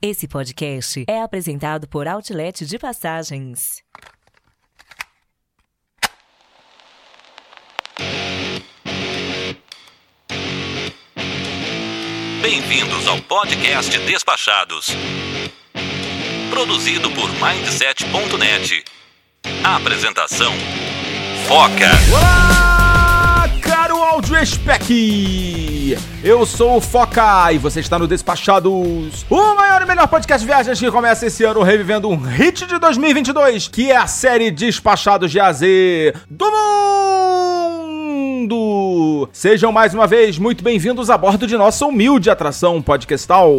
Esse podcast é apresentado por Outlet de Passagens. Bem-vindos ao podcast Despachados. Produzido por Mindset.net. Apresentação: Foca. Caro áudio spec! Eu sou o Foca e você está no Despachados, o maior e melhor podcast de viagens que começa esse ano revivendo um hit de 2022, que é a série Despachados de AZ do mundo! Sejam mais uma vez muito bem-vindos a bordo de nossa humilde atração podcastal.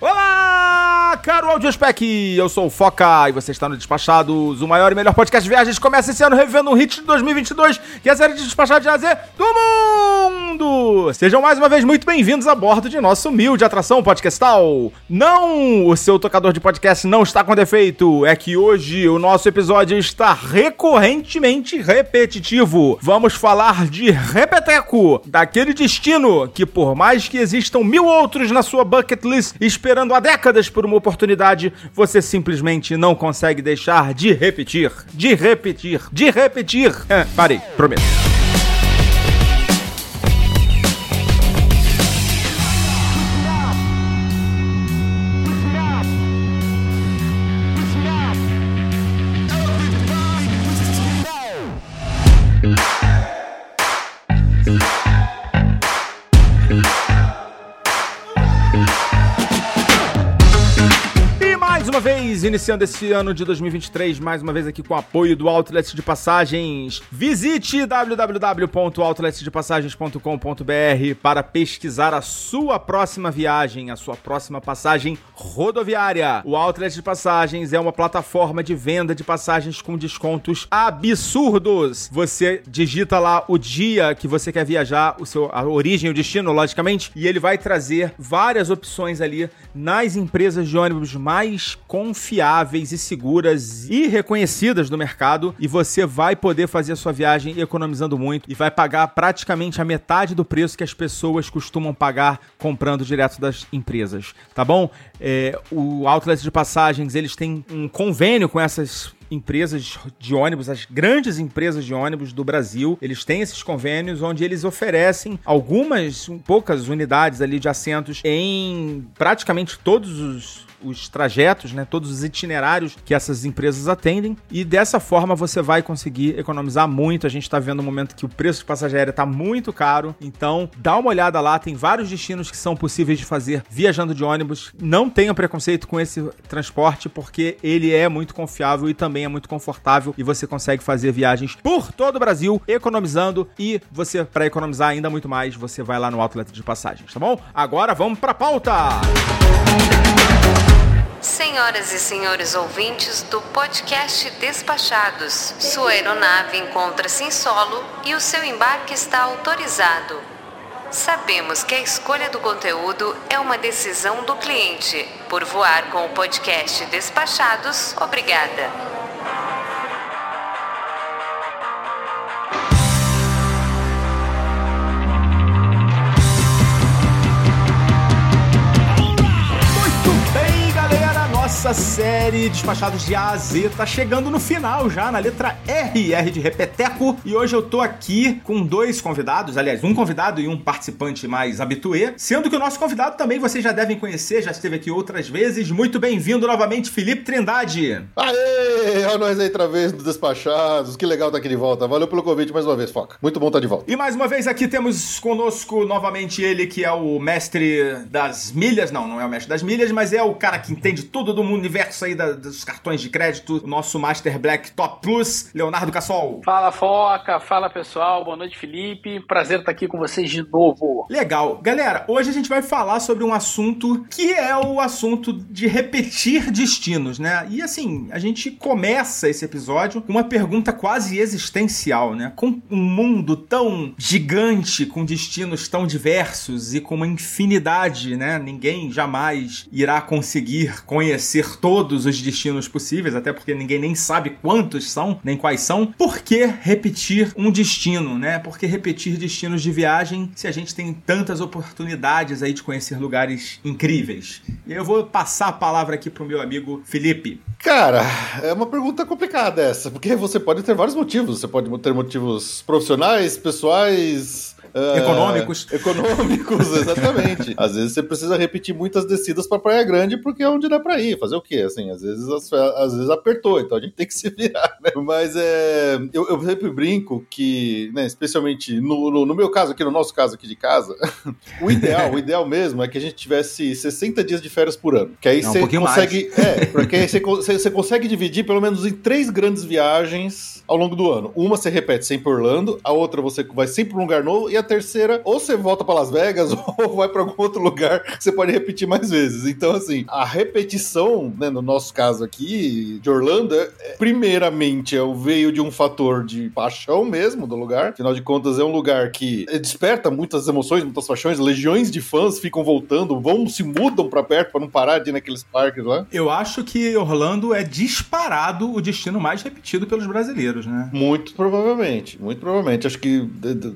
Olá, caro Audiospec! Eu sou o Foca e você está no Despachados, o maior e melhor podcast de viagens começa esse ano revivendo um hit de 2022, que é a série de Despachados de AZ do mundo! Sejam mais uma vez muito bem-vindos a bordo de nossa humilde atração podcastal. Não, o seu tocador de podcast não está com defeito, é que hoje o nosso episódio está recorrentemente repetitivo. Vamos falar de repeteco, daquele destino que por mais que existam mil outros na sua bucket list esperando há décadas por uma oportunidade, você simplesmente não consegue deixar de repetir, de repetir, de repetir. É, parei, prometo. Iniciando esse ano de 2023, mais uma vez aqui com o apoio do Outlet de Passagens. Visite www.outletdepassagens.com.br para pesquisar a sua próxima viagem, a sua próxima passagem rodoviária. O Outlet de Passagens é uma plataforma de venda de passagens com descontos absurdos. Você digita lá o dia que você quer viajar, o seu, a origem, o destino, logicamente, e ele vai trazer várias opções ali nas empresas de ônibus mais confiáveis e seguras e reconhecidas do mercado e você vai poder fazer a sua viagem economizando muito e vai pagar praticamente a metade do preço que as pessoas costumam pagar comprando direto das empresas, tá bom? É, o Outlet de Passagens, eles têm um convênio com essas empresas de ônibus, as grandes empresas de ônibus do Brasil, eles têm esses convênios onde eles oferecem algumas, poucas unidades ali de assentos em praticamente todos os os trajetos, né, todos os itinerários que essas empresas atendem e dessa forma você vai conseguir economizar muito. A gente está vendo um momento que o preço de passagem aérea está muito caro, então dá uma olhada lá, tem vários destinos que são possíveis de fazer viajando de ônibus. Não tenha preconceito com esse transporte porque ele é muito confiável e também é muito confortável e você consegue fazer viagens por todo o Brasil economizando e você para economizar ainda muito mais, você vai lá no Outlet de Passagens, tá bom? Agora vamos para pauta. Senhoras e senhores ouvintes do podcast Despachados, sua aeronave encontra-se em solo e o seu embarque está autorizado. Sabemos que a escolha do conteúdo é uma decisão do cliente. Por voar com o podcast Despachados, obrigada. Nossa série Despachados de A a Z tá chegando no final já, na letra R, R de repeteco, e hoje eu tô aqui com dois convidados, aliás, um convidado e um participante mais habituê, sendo que o nosso convidado também vocês já devem conhecer, já esteve aqui outras vezes, muito bem-vindo novamente, Felipe Trindade. Aê! Olha nós aí outra vez do Despachados. Que legal estar aqui de volta. Valeu pelo convite mais uma vez, Foca. Muito bom estar de volta. E mais uma vez aqui temos conosco novamente ele que é o mestre das milhas, não, não é o mestre das milhas, mas é o cara que entende tudo do universo aí da- dos cartões de crédito, o nosso Master Black Top Plus, Leonardo Cassol. Fala Foca, fala pessoal, boa noite Felipe, prazer estar aqui com vocês de novo. Legal. Galera, hoje a gente vai falar sobre um assunto que é o assunto de repetir destinos, né? E assim, a gente começa esse episódio com uma pergunta quase existencial, né? Com um mundo tão gigante, com destinos tão diversos e com uma infinidade, né? Ninguém jamais irá conseguir conhecer todos os destinos possíveis, até porque ninguém nem sabe quantos são, nem quais são. Por que repetir um destino, né? Por que repetir destinos de viagem se a gente tem tantas oportunidades aí de conhecer lugares incríveis? E eu vou passar a palavra aqui pro meu amigo Felipe. Cara, é uma pergunta complicada essa, porque você pode ter vários motivos. Você pode ter motivos profissionais, pessoais, Uh, econômicos. Econômicos, exatamente. às vezes você precisa repetir muitas descidas para Praia Grande porque é onde dá para ir. Fazer o quê? Assim, às vezes, às vezes apertou, então a gente tem que se virar, né? Mas é, eu, eu sempre brinco que, né, especialmente no, no, no, meu caso aqui, no nosso caso aqui de casa, o ideal, o ideal mesmo é que a gente tivesse 60 dias de férias por ano. Que aí Não, você um consegue. Mais. É, porque aí você, você consegue dividir pelo menos em três grandes viagens ao longo do ano. Uma você repete sempre Orlando, a outra você vai sempre para um lugar novo, e a terceira, ou você volta para Las Vegas, ou vai para algum outro lugar que você pode repetir mais vezes. Então, assim, a repetição, né, no nosso caso aqui, de Orlando, é, primeiramente, é, veio de um fator de paixão mesmo do lugar. Afinal de contas, é um lugar que desperta muitas emoções, muitas paixões. Legiões de fãs ficam voltando, vão, se mudam para perto para não parar de ir naqueles parques lá. Eu acho que Orlando é disparado o destino mais repetido pelos brasileiros, né? Muito provavelmente, muito provavelmente. Acho que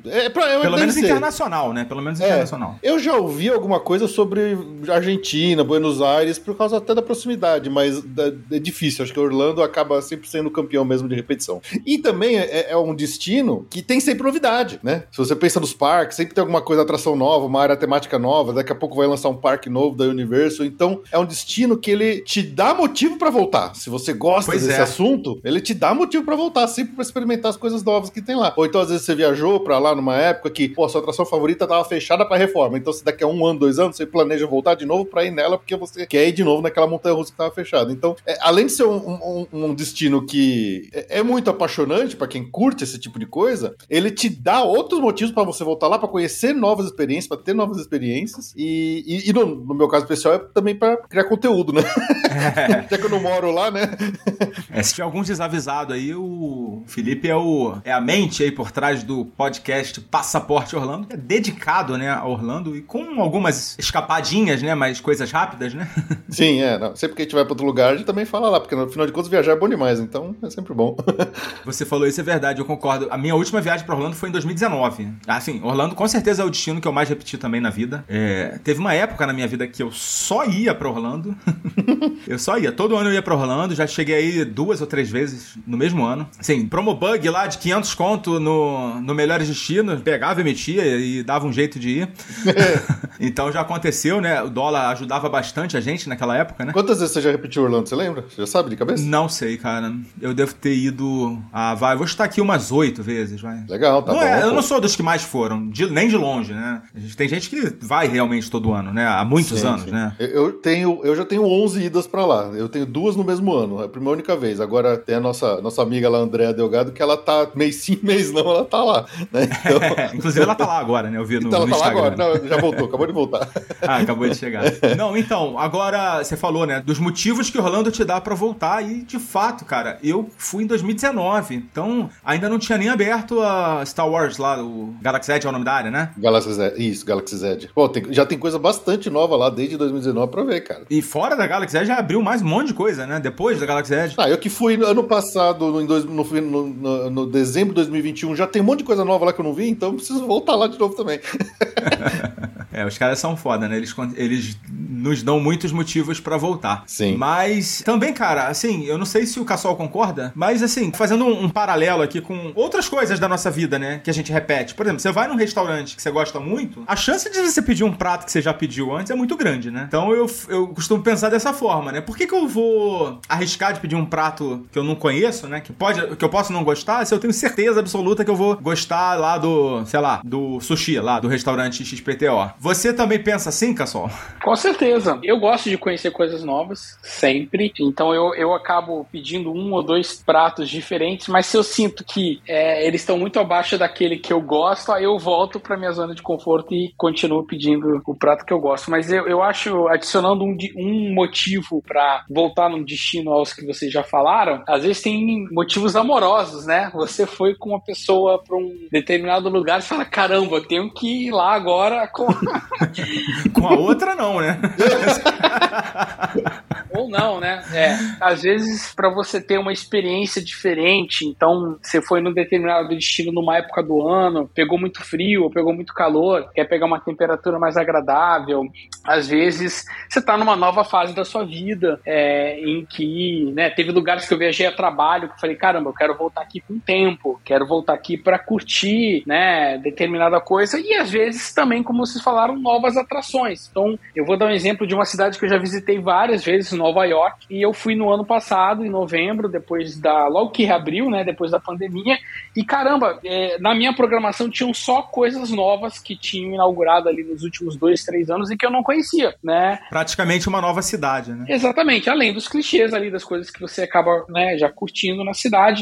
é, é, Pelo menos ser. internacional, né? Pelo menos é, internacional. Eu já ouvi alguma coisa sobre Argentina, Buenos Aires, por causa até da proximidade, mas é difícil. Acho que Orlando acaba sempre sendo campeão mesmo de repetição. E também é, é, um destino que tem sempre novidade, né? Se você pensa nos parques, sempre tem alguma coisa, atração nova, uma área temática nova, daqui a pouco vai lançar um parque novo da Universo. Então, é um destino que ele te dá motivo para voltar. Se você gosta pois desse é. assunto, ele te dá motivo para voltar, sempre para experimentar as coisas novas que tem lá. Ou então, às vezes, você viajou para lá numa época que, pô, a sua atração favorita tava fechada para reforma. Então, se daqui a um ano, dois anos, você planeja voltar de novo para ir nela porque você quer ir de novo naquela montanha russa que tava fechada. Então, é, além de ser um, um, um destino que é, é muito apaixonante para quem curte esse tipo de coisa, ele te dá outros motivos para você voltar lá, para conhecer novas experiências, para ter novas experiências. E, e, e no, no, meu caso pessoal, é também para criar conteúdo, né? É. Já que eu não moro lá, né? É, se tiver algum desavisado aí, o Felipe é, o, é a mente aí por trás do podcast Passaporte Orlando, que é dedicado, né, a Orlando e com algumas escapadinhas, né, mas coisas rápidas, né? Sim, é. Não. Sempre que a gente vai para outro lugar, a gente também fala lá, porque no final de contas viajar é bom demais, então é sempre bom. Você falou isso, é verdade, eu concordo. A minha última viagem para Orlando foi em 2019. Assim, Orlando com certeza é o destino que eu mais repeti também na vida. É, teve uma época na minha vida que eu só ia para Orlando. eu só ia. Todo ano eu ia para Orlando, já cheguei aí duas ou três vezes no mesmo ano. Assim, promobug lá de 500 conto no, no Melhores Destinos, pegava e metia e dava um jeito de ir. então já aconteceu, né? O dólar ajudava bastante a gente naquela época, né? Quantas vezes você já repetiu Orlando, você lembra? Você já sabe de cabeça? Não sei, cara. Eu devo ter ido. Ah, vai, vou estar aqui umas oito vezes, vai. Legal, tá não bom. É, eu não sou dos que mais foram, de, nem de longe, né? Tem gente que vai realmente todo ano, né? Há muitos sim, anos, sim. né? Eu, tenho, eu já tenho 11 idas para lá. Eu tenho duas no mesmo ano. É a primeira única vez. Agora tem a nossa, nossa amiga lá, Andréa Delgado, que ela tá mês sim, mês não, ela tá lá. Né? Então... Inclusive ela tá lá agora, né? Eu vi no, então, ela no tá Instagram. lá agora. Não, já voltou, acabou de voltar. ah, acabou de chegar. Não, então, agora você falou, né? Dos motivos que Orlando te dá para voltar. E de fato, cara, eu fui em 2019. Então, ainda não tinha nem aberto a Star Wars lá, o Galaxy Edge é o nome da área, né? Galaxy Z, isso, Galaxy Z. Pô, tem, já tem coisa bastante nova lá desde 2019 pra ver, cara. E fora da Galaxy Edge já abriu mais um monte de coisa, né? Depois da Galaxy Edge. Ah, eu que fui ano passado, no, no, no, no dezembro de 2021, já tem um monte de coisa nova lá que eu não vi, então preciso voltar lá de novo também. é, os caras são foda, né? Eles, eles nos dão muitos motivos para voltar. Sim. Mas também, cara, assim, eu não sei se o Cassol concorda, mas assim, fazendo um, um, paralelo aqui com outras coisas da nossa vida, né? Que a gente repete. Por exemplo, você vai num restaurante que você gosta muito, a chance de você pedir um prato que você já pediu antes é muito grande, né? Então eu, eu costumo pensar dessa forma, né? Por que, que eu vou arriscar de pedir um prato que eu não conheço, né? Que, pode, que eu posso não gostar, se eu tenho certeza absoluta que eu vou gostar lá do, sei lá, do sushi, lá do restaurante XPTO. Você também pensa assim, Cassol? Com certeza. Eu gosto de conhecer coisas novas, sempre. Então eu, eu acabo pedindo um ou dois pratos diferentes, mas se eu sinto que é, eles estão muito abaixo daquele que eu gosto, aí eu volto para minha zona de conforto e continuo pedindo o prato que eu gosto. Mas eu, eu acho, adicionando um, um motivo para voltar num destino aos que vocês já falaram, às vezes tem motivos amorosos, né? Você foi com uma pessoa para um determinado lugar e fala: caramba, eu tenho que ir lá agora com. com a outra, não, né? Ou não, né? É, às vezes para você ter uma experiência diferente, então você foi num determinado destino numa época do ano, pegou muito frio ou pegou muito calor, quer pegar uma temperatura mais agradável. Às vezes você está numa nova fase da sua vida, é, em que, né, teve lugares que eu viajei a trabalho que eu falei, caramba, eu quero voltar aqui com tempo, quero voltar aqui para curtir, né, determinada coisa e às vezes também, como vocês falaram, novas atrações. Então, eu vou dar um exemplo de uma cidade que eu já visitei várias vezes, Nova York, e eu fui no ano passado, em novembro, depois da. logo que reabriu, né? Depois da pandemia. E caramba, é, na minha programação tinham só coisas novas que tinham inaugurado ali nos últimos dois, três anos e que eu não conhecia, né? Praticamente uma nova cidade, né? Exatamente, além dos clichês ali, das coisas que você acaba né, já curtindo na cidade.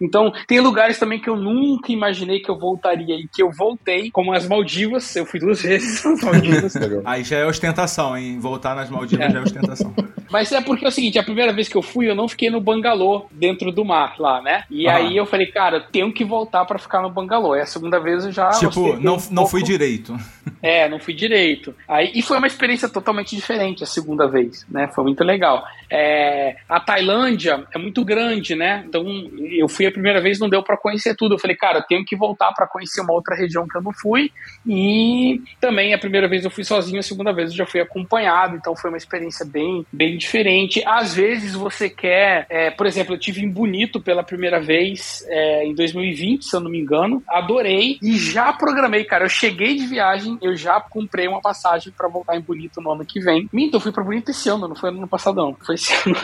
Então, tem lugares também que eu nunca imaginei que eu voltaria e que eu voltei, como as Maldivas. Eu fui duas vezes nas Maldivas. Aí já é ostentação, hein? Voltar nas Maldivas é. já é ostentação. Mas é porque é o seguinte, a primeira vez que eu fui, eu não fiquei no bangalô dentro do mar lá, né? E uhum. aí eu falei, cara, tenho que voltar para ficar no bangalô. E a segunda vez eu já. Tipo, não, um não fui direito. É, não fui direito. Aí, e foi uma experiência totalmente diferente a segunda vez, né? Foi muito legal. É, a Tailândia é muito grande, né? Então eu fui a primeira vez, não deu para conhecer tudo. Eu falei, cara, tenho que voltar para conhecer uma outra região que eu não fui. E também a primeira vez eu fui sozinho, a segunda vez eu já fui acompanhado. Então foi uma experiência bem, bem diferente. Às vezes você quer, é, por exemplo, eu tive em Bonito pela primeira vez é, em 2020, se eu não me engano. Adorei e já programei, cara. Eu cheguei de viagem, eu já comprei uma passagem para voltar em Bonito no ano que vem. Minto, eu fui para Bonito esse ano, não foi no ano passado, não. Foi esse ano.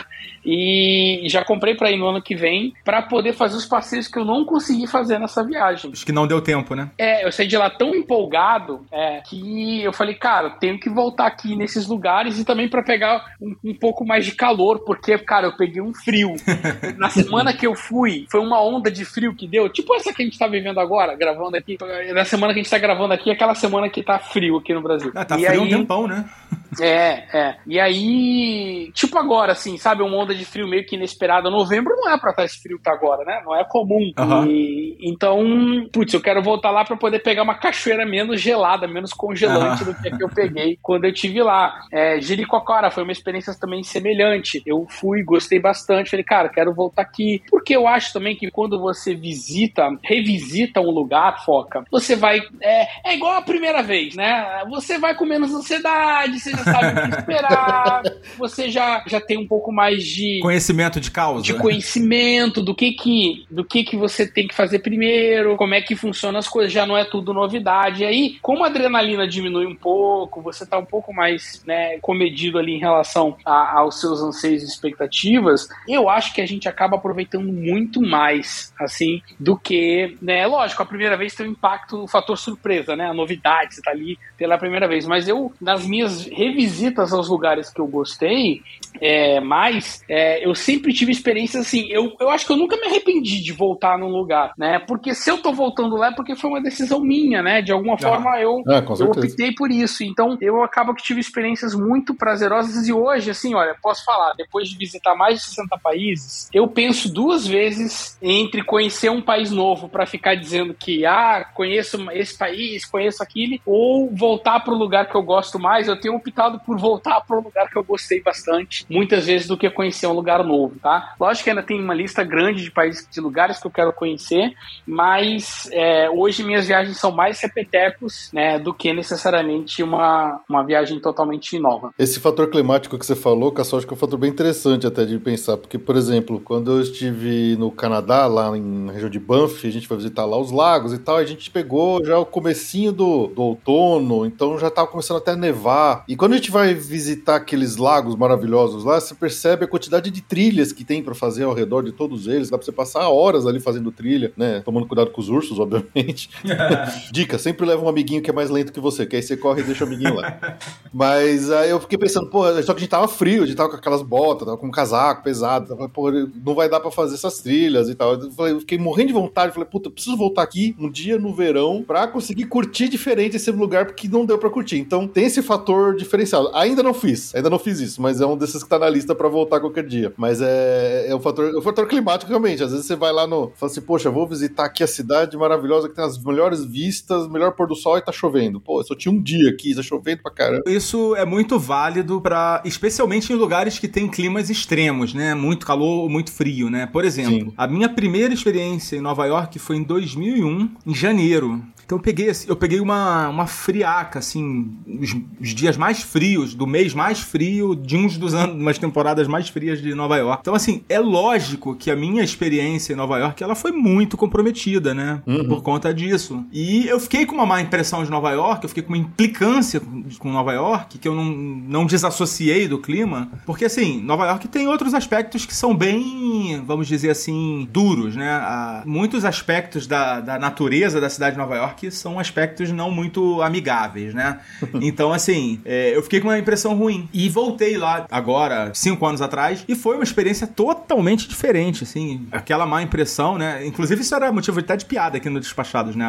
E já comprei para ir no ano que vem para poder fazer os passeios que eu não consegui fazer nessa viagem. Acho que não deu tempo, né? É, eu saí de lá tão empolgado é, que eu falei, cara, tenho que voltar aqui nesses lugares e também para pegar um, um, pouco mais de calor, porque, cara, eu peguei um frio. Na semana que eu fui, foi uma onda de frio que deu, tipo essa que a gente tá vivendo agora, gravando aqui. Na semana que a gente tá gravando aqui, aquela semana que tá frio aqui no Brasil. Ah, tá e frio aí, um tempão, né? É, é. E aí, tipo agora, assim, sabe, uma onda de frio meio que inesperada. Novembro não é pra estar esse frio que tá agora, né? Não é comum. Uhum. E, então, putz, eu quero voltar lá para poder pegar uma cachoeira menos gelada, menos congelante uhum. do que a que eu peguei quando eu tive lá. É, Jericoacoara foi uma experiência também semelhante. Eu fui, gostei bastante. Falei, cara, quero voltar aqui. Porque eu acho também que quando você visita, revisita um lugar, foca, você vai. É, é igual a primeira vez, né? Você vai com menos ansiedade, você já sabe o que esperar, você já, já tem um pouco mais de conhecimento de causa, de conhecimento do que que do que que você tem que fazer primeiro, como é que funcionam as coisas, já não é tudo novidade. E aí, como a adrenalina diminui um pouco, você tá um pouco mais, né, comedido ali em relação a, aos seus anseios e expectativas, eu acho que a gente acaba aproveitando muito mais, assim, do que, né, lógico, a primeira vez tem o impacto, o fator surpresa, né, a novidade, você tá ali pela primeira vez, mas eu, nas minhas revisitas aos lugares que eu gostei, é, mais, é, eu sempre tive experiências assim. Eu, eu acho que eu nunca me arrependi de voltar num lugar, né? Porque se eu tô voltando lá é porque foi uma decisão minha, né? De alguma ah, forma eu, é, eu optei por isso. Então eu acabo que tive experiências muito prazerosas e hoje, assim, olha, posso falar, depois de visitar mais de 60 países, eu penso duas vezes entre conhecer um país novo para ficar dizendo que, ah, conheço esse país, conheço aquele, ou voltar para o lugar que eu gosto mais. Eu tenho optado por voltar para um lugar que eu gostei bastante, muitas vezes do que conhecer um lugar novo, tá? Lógico que ainda tem uma lista grande de países, de lugares que eu quero conhecer, mas é, hoje minhas viagens são mais repetecos, né, do que necessariamente uma, uma viagem totalmente nova. Esse fator climático que você falou, Cassol, acho que é um fator bem interessante até de pensar, porque, por exemplo, quando eu estive no Canadá, lá em, região de Banff, a gente foi visitar lá os lagos e tal, a gente pegou já o comecinho do, do outono, então já estava começando até a nevar. E quando a gente vai visitar aqueles lagos maravilhosos lá, você percebe a quantidade de trilhas que tem para fazer ao redor de todos eles. Dá pra você passar horas ali fazendo trilha, né? Tomando cuidado com os ursos, obviamente. Dica, sempre leva um amiguinho que é mais lento que você, que aí você corre e deixa o amiguinho lá. Mas aí eu fiquei pensando, pô, só que a gente tava frio, a gente tava com aquelas botas, tava com um casaco pesado, tava, pô, não vai dar para fazer essas trilhas e tal. Eu, falei, eu fiquei morrendo de vontade, falei, puta, eu preciso voltar aqui um dia no verão pra conseguir curtir diferente esse lugar, porque não deu para curtir. Então tem esse fator diferenciado. Ainda não fiz, ainda não fiz isso, mas é um desses que tá na lista para voltar qualquer dia. Mas é, é um fator, é um fator climático realmente. Às vezes você vai lá no, fala assim, poxa, vou visitar aqui a cidade maravilhosa que tem as melhores vistas, melhor pôr do sol e tá chovendo. Pô, eu só tinha um dia aqui, tá chovendo pra caramba. Isso é muito válido para, especialmente em lugares que tem climas extremos, né? Muito calor ou muito frio, né? Por exemplo, Sim. a minha primeira experiência em Nova York foi em 2001, em janeiro. Então eu peguei, assim, eu peguei uma, uma friaca, assim, os, os, dias mais frios, do mês mais frio, de uns dos anos, umas temporadas mais frias de Nova York. Então, assim, é lógico que a minha experiência em Nova York, ela foi muito comprometida, né? Uhum. Por conta disso. E eu fiquei com uma má impressão de Nova York, eu fiquei com uma implicância com Nova York, que eu não, não desassociei do clima, porque, assim, Nova York tem outros aspectos que são bem, vamos dizer assim, duros, né? Há muitos aspectos da, da natureza da cidade de Nova York que são aspectos não muito amigáveis, né? Então, assim, é, eu fiquei com uma impressão ruim. E voltei lá agora, cinco anos atrás, e foi uma experiência totalmente diferente, assim. Aquela má impressão, né? Inclusive, isso era motivo até de piada aqui no Despachados, né?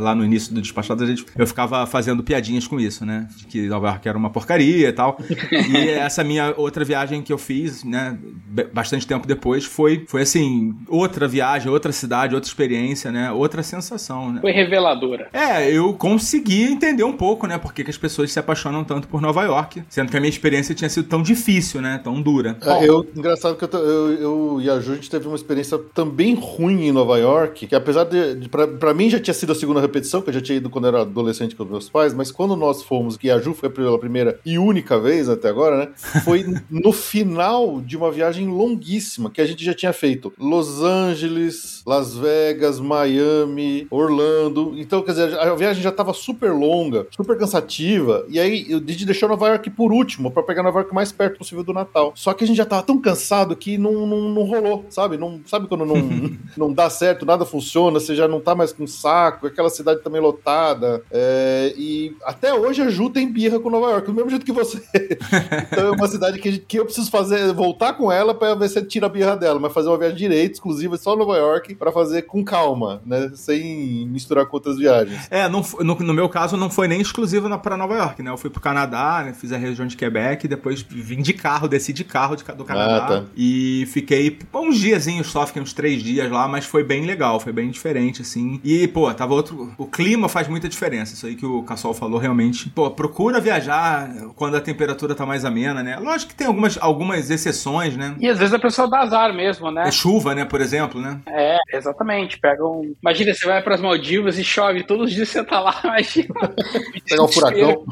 Lá no início do Despachados, a gente, eu ficava fazendo piadinhas com isso, né? De que Nova York era uma porcaria e tal. e essa minha outra viagem que eu fiz, né? Bastante tempo depois, foi, foi assim, outra viagem, outra cidade, outra experiência, né? Outra sensação, né? Foi revelador é, eu consegui entender um pouco, né? Por que, as pessoas se apaixonam tanto por Nova York, sendo que a minha experiência tinha sido tão difícil, né? Tão dura. É, eu, engraçado que eu, eu, eu, e a Ju, a gente teve uma experiência também ruim em Nova York, que apesar de, de pra, pra, mim já tinha sido a segunda repetição, que eu já tinha ido quando eu era adolescente com os meus pais, mas quando nós fomos, que a Ju foi pela primeira e única vez até agora, né? Foi no final de uma viagem longuíssima que a gente já tinha feito. Los Angeles, Las Vegas, Miami, Orlando. Então então, quer dizer, a viagem já estava super longa, super cansativa, e aí o Didi deixou Nova York por último, para pegar Nova York mais perto possível do Natal. Só que a gente já tava tão cansado que não, não, não rolou, sabe? Não, sabe quando não, não dá certo, nada funciona, você já não tá mais com saco, aquela cidade também lotada. É, e até hoje a Ju tem birra com Nova York, do mesmo jeito que você. então é uma cidade que, que eu preciso fazer, voltar com ela para ver se tira a birra dela, mas fazer uma viagem direita, exclusiva, só Nova York, para fazer com calma, né? Sem misturar com outras viagens. É, não, no, no meu caso não foi nem exclusivo para Nova York, né? Eu fui pro Canadá, né? fiz a região de Quebec, depois vim de carro, desci de carro de, do Canadá ah, tá. e fiquei uns diazinhos só, fiquei uns três dias lá, mas foi bem legal, foi bem diferente, assim. E, pô, tava outro... O clima faz muita diferença, isso aí que o Cassol falou realmente. Pô, procura viajar quando a temperatura tá mais amena, né? Lógico que tem algumas, algumas exceções, né? E às vezes a pessoa dá azar mesmo, né? É chuva, né, por exemplo, né? É, exatamente. Pega um... Imagina, você vai para as Maldivas e chove todos os dias você tá lá, imagina. Pegar um furacão.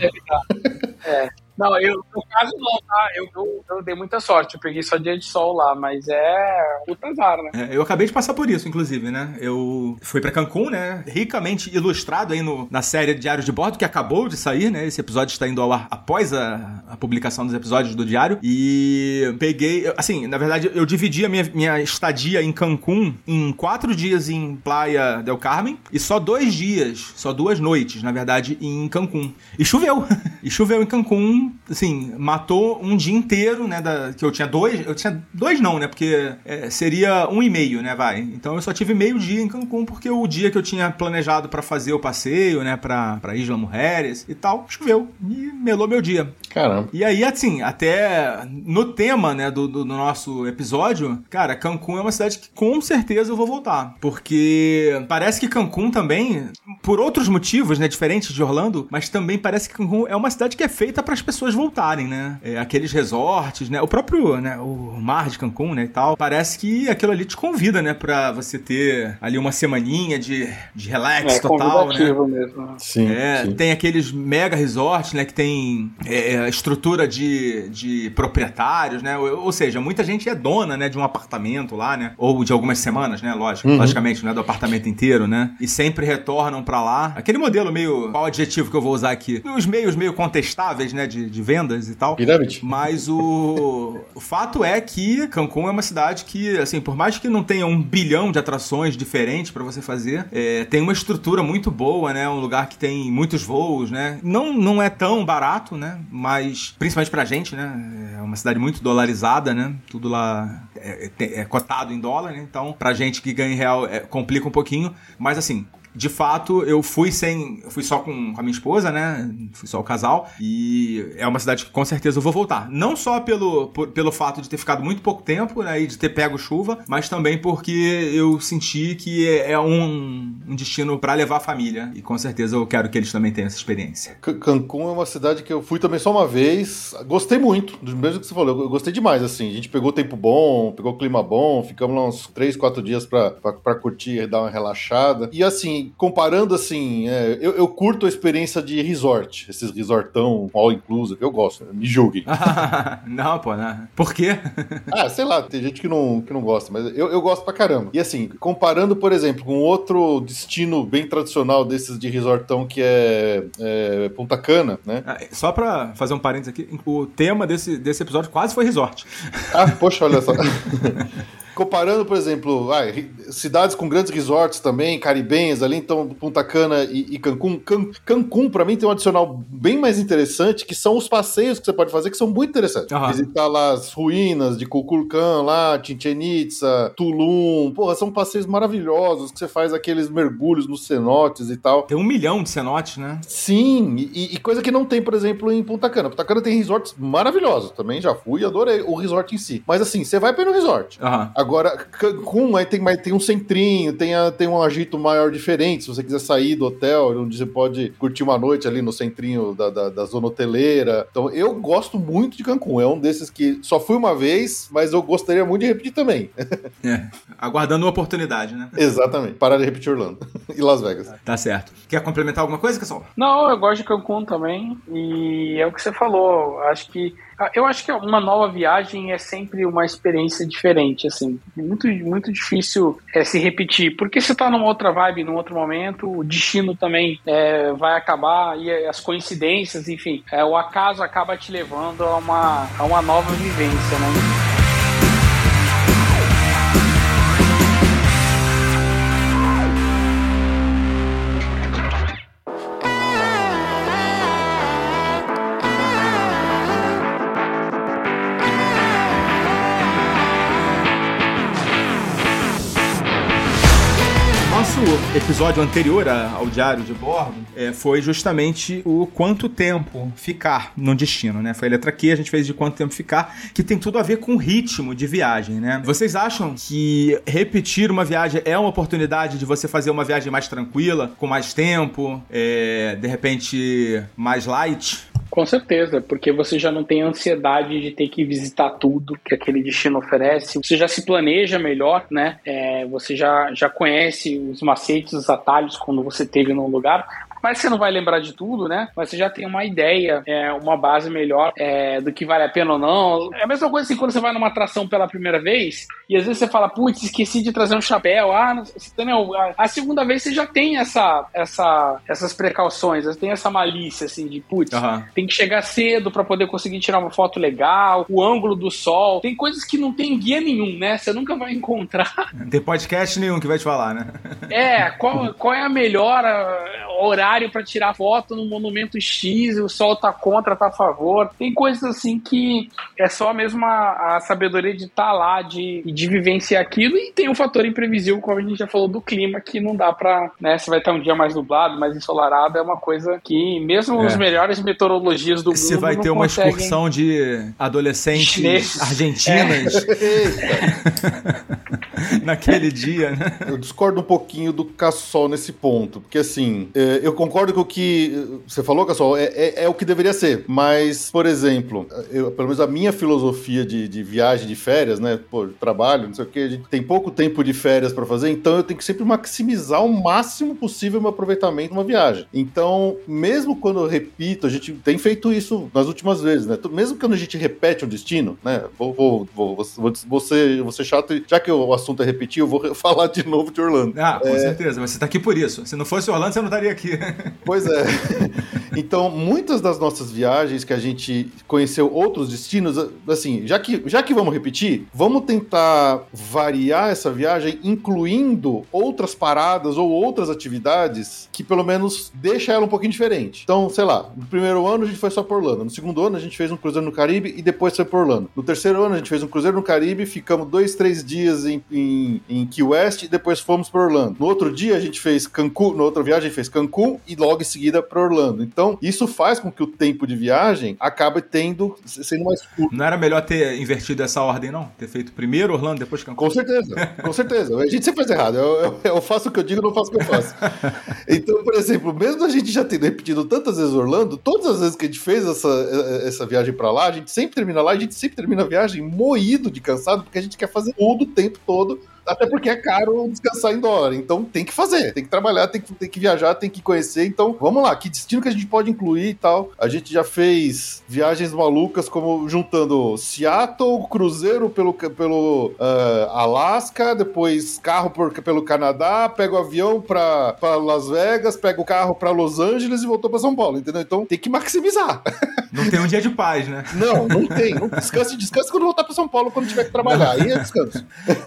É. Não, eu, no caso não, tá? Eu, eu, eu, dei muita sorte, eu peguei só dia de sol lá, mas é puta azar, né? É, eu acabei de passar por isso, inclusive, né? Eu fui para Cancún, né? Ricamente ilustrado aí no, na série Diário de Bordo, que acabou de sair, né? Esse episódio está indo ao ar após a, a publicação dos episódios do Diário. E peguei, assim, na verdade, eu dividi a minha, minha estadia em Cancún em quatro dias em Playa del Carmen e só dois dias, só duas noites, na verdade, em Cancún. E choveu. e choveu em Cancún assim, matou um dia inteiro, né? Da, que eu tinha dois. Eu tinha dois não, né? Porque é, seria um e meio, né? Vai. Então eu só tive meio dia em Cancún, porque o dia que eu tinha planejado para fazer o passeio, né? Pra, pra Isla Mujeres e tal, choveu. E melou meu dia. Caramba. E aí, assim, até no tema, né, do, do, do nosso episódio, cara, Cancún é uma cidade que com certeza eu vou voltar. Porque parece que Cancún também, por outros motivos, né? Diferentes de Orlando, mas também parece que Cancún é uma cidade que é feita para as pessoas voltarem, né? É, aqueles resorts, né? O próprio, né? O mar de Cancún, né? E tal. Parece que aquilo ali te convida, né? Pra você ter ali uma semaninha de, de relax é, total, né? mesmo. Né? Sim, é, sim. Tem aqueles mega resorts, né? Que tem é, é, estrutura de, de proprietários, né? Ou, ou, seja, muita gente é dona, né? De um apartamento lá, né? Ou de algumas semanas, né? Lógico, uhum. logicamente, né? Do apartamento inteiro, né? E sempre retornam para lá. Aquele modelo meio... Qual adjetivo que eu vou usar aqui? Os meios meio contestáveis, né? De de, vendas e tal. Pirâmide. Mas o, o fato é que Cancún é uma cidade que, assim, por mais que não tenha um bilhão de atrações diferentes para você fazer, é, tem uma estrutura muito boa, né? Um lugar que tem muitos voos, né? Não, não é tão barato, né? Mas, principalmente pra gente, né? É uma cidade muito dolarizada, né? Tudo lá é, é, é cotado em dólar, né? Então, pra gente que ganha em real, é, complica um pouquinho. Mas, assim, de fato, eu fui sem. Fui só com, a minha esposa, né? Fui só o casal. E é uma cidade que com certeza eu vou voltar. Não só pelo, por, pelo fato de ter ficado muito pouco tempo, né? E de ter pego chuva, mas também porque eu senti que é um, um destino para levar a família. E com certeza eu quero que eles também tenham essa experiência. Cancún é uma cidade que eu fui também só uma vez. Gostei muito, do mesmo que você falou. Eu gostei demais, assim. A gente pegou tempo bom, pegou clima bom, ficamos lá uns 3, 4 dias para curtir dar uma relaxada. E assim, comparando assim, é, eu, eu, curto a experiência de resort, esses resortão all inclusive, eu gosto, me julguem. não, pô, né? Por quê? ah, sei lá, tem gente que não, que não gosta, mas eu, eu gosto pra caramba. E assim, comparando, por exemplo, com outro destino bem tradicional desses de resortão que é, é Punta Cana, né? Ah, só pra fazer um parênteses aqui, o tema desse, desse episódio quase foi resort. Ah, poxa, olha só. Comparando, por exemplo, ah, cidades com grandes resorts também, caribenhas ali, então Punta Cana e, e Cancún. Can, Cancún, para mim, tem um adicional bem mais interessante, que são os passeios que você pode fazer, que são muito interessantes. Uhum. Visitar lá as ruínas de Kukulkan, lá, Chichen Itza, Tulum. Porra, são passeios maravilhosos, que você faz aqueles mergulhos nos cenotes e tal. Tem um milhão de cenotes, né? Sim, e, e coisa que não tem, por exemplo, em Punta Cana. Punta Cana tem resorts maravilhosos, também já fui e adorei o resort em si. Mas assim, você vai pelo resort. Uhum. Agora, Cancún aí tem, tem um centrinho, tem, a, tem um agito maior diferente. Se você quiser sair do hotel, onde você pode curtir uma noite ali no centrinho da, da, da zona hoteleira. Então, eu gosto muito de Cancún. É um desses que só fui uma vez, mas eu gostaria muito de repetir também. É, aguardando uma oportunidade, né? Exatamente. Parar de repetir Orlando e Las Vegas. Tá certo. Quer complementar alguma coisa, pessoal? Não, eu gosto de Cancún também. E é o que você falou. Acho que eu acho que uma nova viagem é sempre uma experiência diferente, assim. Muito, muito difícil é, se repetir, porque você tá numa outra vibe, num outro momento, o destino também é, vai acabar, e as coincidências, enfim, é, o acaso acaba te levando a uma, a uma nova vivência, né? Episódio anterior ao diário de bordo é, foi justamente o quanto tempo ficar no destino, né? Foi a letra Q, a gente fez de quanto tempo ficar, que tem tudo a ver com o ritmo de viagem, né? Vocês acham que repetir uma viagem é uma oportunidade de você fazer uma viagem mais tranquila, com mais tempo, é, de repente mais light? Com certeza, porque você já não tem ansiedade de ter que visitar tudo que aquele destino oferece. Você já se planeja melhor, né? É, você já, já conhece os macetes, os atalhos quando você teve num lugar mas você não vai lembrar de tudo, né? Mas você já tem uma ideia, é, uma base melhor é, do que vale a pena ou não. É a mesma coisa assim quando você vai numa atração pela primeira vez e às vezes você fala, putz, esqueci de trazer um chapéu. Ah, não, entendeu? A, a segunda vez você já tem essa, essa, essas precauções, tem essa malícia assim de, putz, uhum. tem que chegar cedo para poder conseguir tirar uma foto legal, o ângulo do sol. Tem coisas que não tem guia nenhum, né? Você nunca vai encontrar. Não tem podcast nenhum que vai te falar, né? É, qual, qual é a melhor uh, horário horário para tirar foto no monumento X, o sol tá contra, tá a favor. Tem coisas assim que é só mesmo a, a sabedoria de estar tá lá, de, de vivenciar aquilo, e tem um fator imprevisível, como a gente já falou, do clima, que não dá pra, né, você vai estar um dia mais nublado, mais ensolarado, é uma coisa que mesmo é. os melhores meteorologias do mundo Você vai ter uma conseguem... excursão de adolescentes Chineses. argentinas. É. Naquele dia, né? Eu discordo um pouquinho do Cassol nesse ponto, porque assim, é, eu concordo com o que você falou, Cassol, é, é, é, o que deveria ser. Mas, por exemplo, eu, pelo menos a minha filosofia de, de viagem, de férias, né? Pô, trabalho, não sei o que, a gente tem pouco tempo de férias para fazer, então eu tenho que sempre maximizar o máximo possível o meu aproveitamento numa viagem. Então, mesmo quando eu repito, a gente tem feito isso nas últimas vezes, né? Mesmo quando a gente repete um destino, né? Vou, vou, vou, vou, vou, ser, vou ser chato, já que o assunto é repetir, eu vou falar de novo de Orlando. Ah, com é... certeza, mas você tá aqui por isso. Se não fosse Orlando, você não estaria aqui. Pois é. Então, muitas das nossas viagens que a gente conheceu outros destinos, assim, já que, já que vamos repetir, vamos tentar variar essa viagem, incluindo outras paradas ou outras atividades que pelo menos deixa ela um pouquinho diferente. Então, sei lá, no primeiro ano a gente foi só por Orlando, no segundo ano a gente fez um cruzeiro no Caribe e depois foi por Orlando. No terceiro ano a gente fez um cruzeiro no Caribe, ficamos dois, três dias em, em, em Key West e depois fomos para Orlando. No outro dia a gente fez Cancún, na outra viagem a gente fez Cancún e logo em seguida para Orlando. Então, isso faz com que o tempo de viagem acabe tendo sendo mais curto. Não era melhor ter invertido essa ordem, não? Ter feito primeiro Orlando, depois Cancún? Com certeza, com certeza. A gente sempre faz errado. Eu, eu, eu faço o que eu digo, não faço o que eu faço. Então, por exemplo, mesmo a gente já tendo repetido tantas vezes Orlando, todas as vezes que a gente fez essa, essa viagem para lá, a gente sempre termina lá, a gente sempre termina a viagem moído de cansado, porque a gente quer fazer tudo o tempo todo até porque é caro descansar em dólar. Então tem que fazer, tem que trabalhar, tem que, tem que viajar, tem que conhecer. Então vamos lá, que destino que a gente pode incluir e tal. A gente já fez viagens malucas, como juntando Seattle, cruzeiro pelo, pelo uh, Alasca, depois carro por, pelo Canadá, pega o avião pra, pra Las Vegas, pega o carro pra Los Angeles e voltou pra São Paulo, entendeu? Então tem que maximizar. Não tem um dia de paz, né? Não, não tem. Não descanse, descanse quando voltar pra São Paulo, quando tiver que trabalhar. Aí é descanso.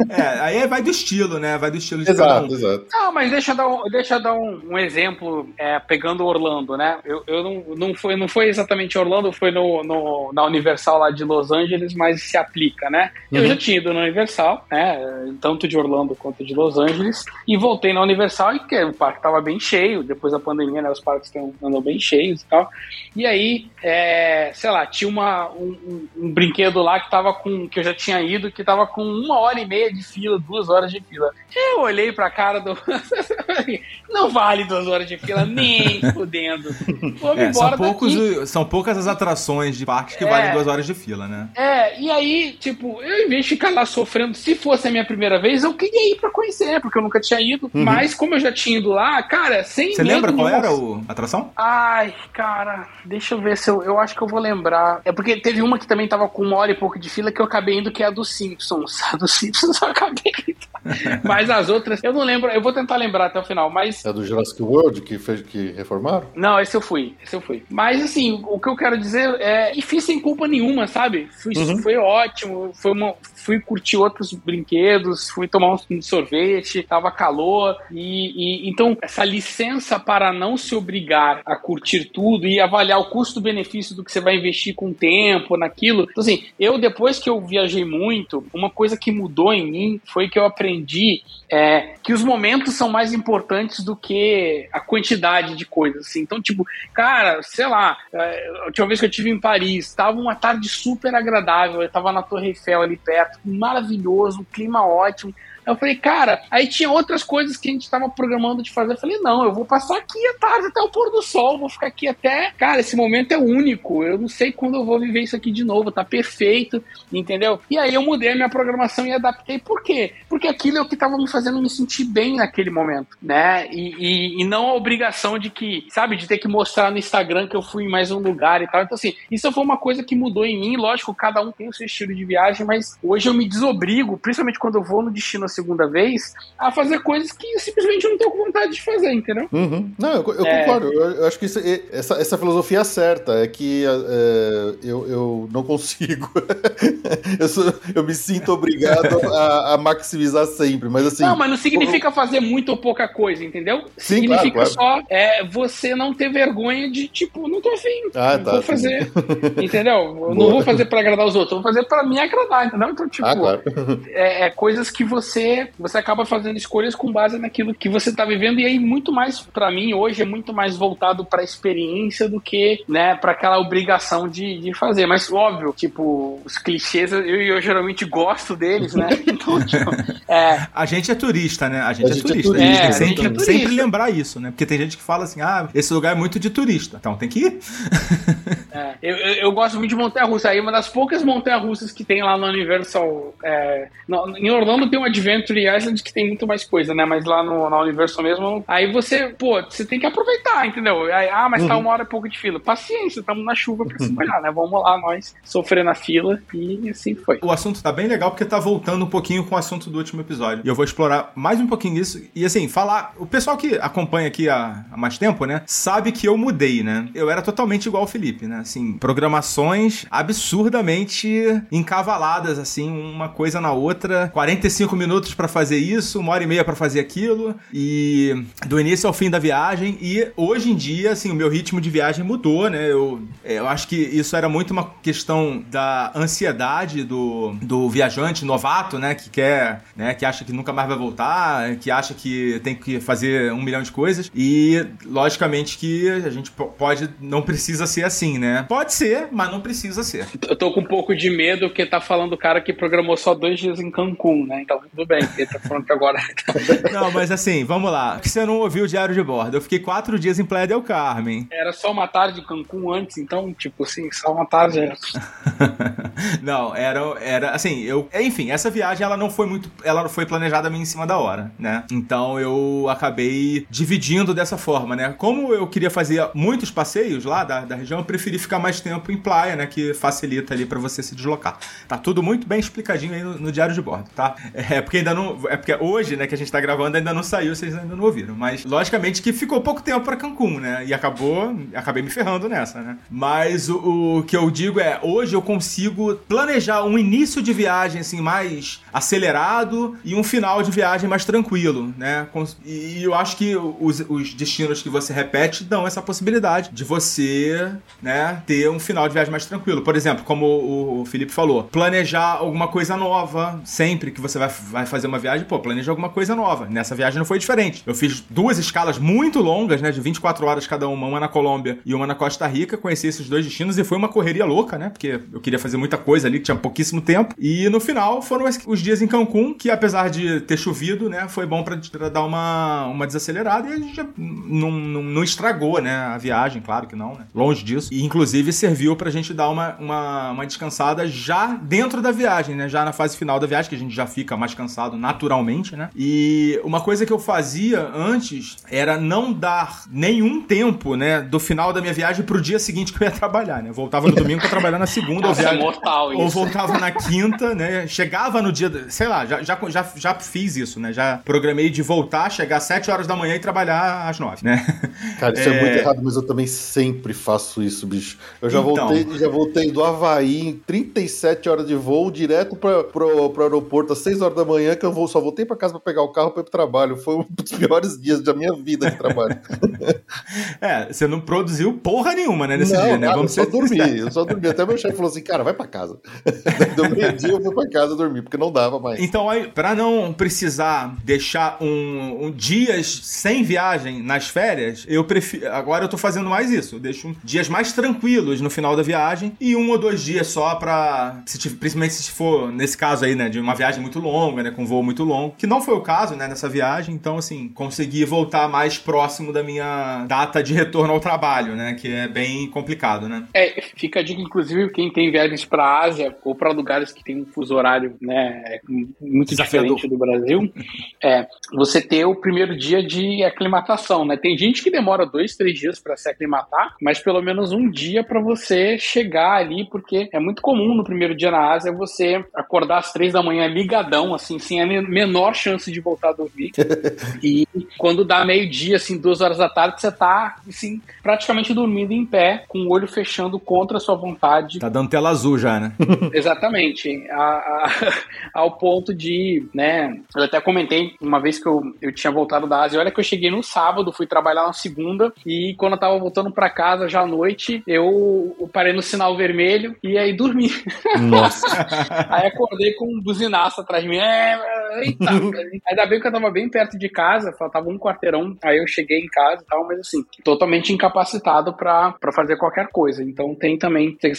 É, aí é vai do estilo, né? Vai do estilo de exato, cada um. Exato. Não, mas deixa eu dar um, deixa eu dar um, um exemplo é, pegando Orlando, né? Eu, eu não, não, foi, não foi exatamente Orlando, foi no, no, na Universal lá de Los Angeles, mas se aplica, né? Uhum. Eu já tinha ido na Universal, né? Tanto de Orlando quanto de Los Angeles, e voltei na Universal e que o parque tava bem cheio, depois da pandemia, né? Os parques andam bem cheios e tal. E aí, é, sei lá, tinha uma, um, um, um, brinquedo lá que tava com. que eu já tinha ido, que tava com uma hora e meia de fila, duas horas de fila. Eu olhei pra cara do. não vale duas horas de fila, nem fudendo. Vamos é, embora são, poucos, são poucas as atrações de parques que é, valem duas horas de fila, né? É, e aí, tipo, eu em vez de ficar lá sofrendo, se fosse a minha primeira vez, eu queria ir pra conhecer, porque eu nunca tinha ido. Uhum. Mas como eu já tinha ido lá, cara, sem. Você lembra qual era a atração? Ai, cara, deixa eu ver se eu. Eu acho que eu vou lembrar. É porque teve uma que também tava com uma hora e pouco de fila que eu acabei indo, que é a dos Simpsons. A dos Simpsons eu acabei. mas as outras, eu não lembro, eu vou tentar lembrar até o final, mas. É do Jurassic World que, fez, que reformaram? Não, esse eu fui, esse eu fui. Mas assim, o que eu quero dizer é. E fiz sem culpa nenhuma, sabe? Fui, uhum. Foi ótimo, foi uma, fui curtir outros brinquedos, fui tomar um sorvete, tava calor. E, e então, essa licença para não se obrigar a curtir tudo e avaliar o custo-benefício do que você vai investir com o tempo naquilo. Então, assim, eu depois que eu viajei muito, uma coisa que mudou em mim foi que eu aprendi é, que os momentos são mais importantes do que a quantidade de coisas. Assim. Então, tipo, cara, sei lá, é, a última vez que eu estive em Paris, estava uma tarde super agradável, eu estava na Torre Eiffel ali perto, maravilhoso, clima ótimo. Eu falei, cara, aí tinha outras coisas que a gente estava programando de fazer. Eu falei, não, eu vou passar aqui à tarde até o pôr do sol, vou ficar aqui até. Cara, esse momento é único. Eu não sei quando eu vou viver isso aqui de novo, tá perfeito, entendeu? E aí eu mudei a minha programação e adaptei. Por quê? Porque aquilo é o que estava me fazendo me sentir bem naquele momento, né? E, e, e, não a obrigação de que, sabe, de ter que mostrar no Instagram que eu fui em mais um lugar e tal. Então, assim, isso foi uma coisa que mudou em mim. Lógico, cada um tem o seu estilo de viagem, mas hoje eu me desobrigo, principalmente quando eu vou no destino segunda vez a fazer coisas que eu simplesmente não tenho vontade de fazer, entendeu? Uhum. Não, eu, eu é... concordo. Eu, eu, acho que isso, essa, essa filosofia é certa. É que é, eu, eu não consigo. eu, sou, eu me sinto obrigado a, a, maximizar sempre. Mas assim. Não, mas não significa fazer muito ou pouca coisa, entendeu? Sim, significa claro, claro. só é, você não ter vergonha de, tipo, não tô afim. Ah, não tá, vou fazer. entendeu? Eu não vou fazer pra agradar os outros, eu vou fazer pra me agradar, entendeu? Então, tipo, ah, claro. é, é coisas que você você acaba fazendo escolhas com base naquilo que você está vivendo e aí muito mais para mim hoje é muito mais voltado para experiência do que, né, para aquela obrigação de, de fazer. Mas óbvio, tipo, os clichês eu, eu geralmente gosto deles, né? Então, tipo, é... a gente é turista, né? A gente, a é, gente turista. é turista. É, a gente sempre, é turista. sempre lembrar isso, né? Porque tem gente que fala assim: "Ah, esse lugar é muito de turista". Então tem que ir. É, eu, eu, gosto muito de montanha-russa. Aí uma das poucas montanhas-russas que tem lá no Universal. É, no, em Orlando tem um Adventure Island que tem muito mais coisa, né? Mas lá no, na Universal mesmo, aí você, pô, você tem que aproveitar, entendeu? Aí, ah, mas tá uhum. tá uma hora e pouco de fila. Paciência, estamos na chuva pra se molhar, né? Vamos lá, nós sofrer na fila e assim foi. O assunto tá bem legal porque tá voltando um pouquinho com o assunto do último episódio. E eu vou explorar mais um pouquinho isso e assim, falar. O pessoal que acompanha aqui há, há mais tempo, né? Sabe que eu mudei, né? Eu era totalmente igual ao Felipe, né? Assim, programações absurdamente encavaladas, assim, uma coisa na outra. 45 minutos para fazer isso, uma hora e meia para fazer aquilo. E do início ao fim da viagem. E hoje em dia, assim, o meu ritmo de viagem mudou, né? Eu, eu acho que isso era muito uma questão da ansiedade do, do viajante novato, né? Que quer, né? Que acha que nunca mais vai voltar, que acha que tem que fazer um milhão de coisas. E, logicamente, que a gente pode, não precisa ser assim, né? Pode ser, mas não precisa ser. Eu tô com um pouco de medo porque tá falando o cara que programou só dois dias em Cancún, né? Então, tudo bem, ele tá falando que agora. não, mas assim, vamos lá. Que você não ouviu o diário de bordo? Eu fiquei quatro dias em Playa del Carmen. Era só uma tarde de Cancún antes, então, tipo assim, só uma tarde. não, era, era assim, eu. Enfim, essa viagem ela não foi muito. Ela foi planejada meio em cima da hora, né? Então eu acabei dividindo dessa forma, né? Como eu queria fazer muitos passeios lá da, da região, eu preferi ficar mais tempo em Playa, né? Que facilita ali para você se deslocar. Tá tudo muito bem explicadinho aí no, no, diário de bordo, tá? É porque ainda não. É porque hoje, né, que a gente tá gravando, ainda não saiu, vocês ainda não ouviram. Mas, logicamente, que ficou pouco tempo para Cancún, né? E acabou. Acabei me ferrando nessa, né? Mas o, o que eu digo é, hoje eu consigo planejar um início de viagem, assim, mais acelerado e um final de viagem mais tranquilo, né? E eu acho que os, os destinos que você repete dão essa possibilidade de você, né, ter um final de viagem mais tranquilo. Por exemplo, como o Felipe falou, planejar alguma coisa nova sempre que você vai, vai fazer uma viagem, pô, planeja alguma coisa nova. Nessa viagem não foi diferente. Eu fiz duas escalas muito longas, né, de 24 horas cada uma, uma na Colômbia e uma na Costa Rica, conheci esses dois destinos e foi uma correria louca, né, porque eu queria fazer muita coisa ali, tinha pouquíssimo tempo. E no final foram os dias em Cancún, que apesar de ter chovido, né, foi bom para dar uma, uma desacelerada e a gente não, não, não, estragou, né, a viagem, claro que não, né, longe disso. E inclusive serviu pra gente dar uma, uma, uma descansada já dentro da viagem, né, já na fase final da viagem, que a gente já fica mais cansado naturalmente, né. E uma coisa que eu fazia antes era não dar nenhum tempo, né, do final da minha viagem pro dia seguinte que eu ia trabalhar, né. Eu voltava no domingo pra trabalhar na segunda, ou, é viagem, mortal ou voltava na quinta, né, chegava no dia, sei lá, já, já, já, já fiz isso, né, já programei de voltar, chegar às 7 horas da manhã e trabalhar às 9, né. Cara, isso é... é muito errado, mas eu também sempre faço isso, bicho. Eu já, então... voltei, já voltei do Havaí em 37 horas de voo, direto para pro, pro aeroporto às 6 horas da manhã, que eu vou, só voltei para casa para pegar o carro para ir pro trabalho. Foi um dos piores dias da minha vida de trabalho. é, você não produziu porra nenhuma, né, nesse não, dia, né? Vamos eu só dormi, eu só dormi. Até meu chefe falou assim, cara, vai para casa. Deu meio-dia, eu fui para casa dormir, porque não dava mais. Então, aí, pra não precisar deixar um, um dias sem viagem nas férias, eu prefiro. Agora eu tô fazendo mais isso. Eu deixo dias mais tranquilos no final da viagem e um ou dois dias só pra. Se, principalmente se for nesse caso aí, né? De uma viagem muito longa, né? Com voo muito longo. Que não foi o caso, né? Nessa viagem. Então, assim, consegui voltar mais próximo da minha data de retorno ao trabalho, né? Que é bem complicado, né? É, fica a dica, inclusive, quem tem viagens pra Ásia ou pra lugares que tem um fuso horário, né? Muito diferente do Brasil, é você ter o primeiro dia de aclimatação, né? Tem gente que demora dois, três dias para se aclimatar, mas pelo menos um dia para você chegar ali, porque é muito comum no primeiro dia na Ásia você acordar às três da manhã ligadão, assim, sem a menor chance de voltar a dormir. e quando dá meio-dia, assim, duas horas da tarde, você tá, assim, praticamente dormindo em pé, com o olho fechando contra a sua vontade. Tá dando tela azul já, né? Exatamente. A, a, ao ponto de, né, eu até comentei uma vez que eu, eu tinha voltado da Ásia, olha que eu cheguei no sábado, fui trabalhar na segunda, e quando eu tava voltando para casa já à noite, eu, eu parei no sinal vermelho e aí dormi. Nossa. aí acordei com um buzinaço atrás de mim. É, eita, ainda bem que eu tava bem perto de casa, faltava um quarteirão, aí eu cheguei em casa e tal, mas assim, totalmente incapacitado pra fazer qualquer coisa. Então tem também, você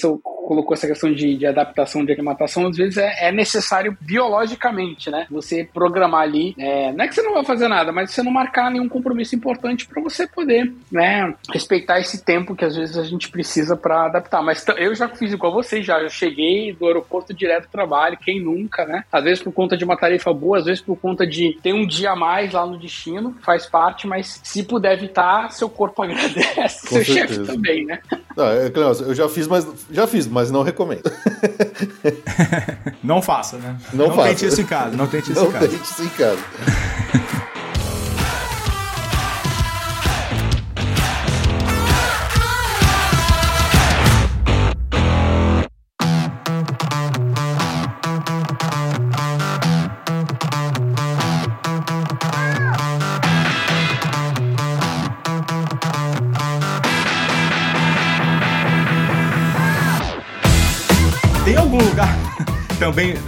colocou essa questão de, de adaptação, de aclimatação, às vezes é, é necessário biologicamente, né? Você programar ali, é, não é que você não vai fazer nada, mas você não marcar nenhum compromisso importante para você poder, né, respeitar esse tempo que às vezes a gente precisa para adaptar. Mas eu já fiz igual vocês, já, já cheguei do aeroporto direto do trabalho, quem nunca, né? Às vezes por conta de uma tarefa boa, às vezes por conta de ter um dia a mais lá no destino, faz parte, mas se puder evitar, seu corpo agradece, Com seu chefe também, né? Não, é, eu já fiz, mas já fiz, mas não recomendo. não faça, né? Não, não faça. tente isso em casa, não tente isso não em casa. Não tente isso em casa.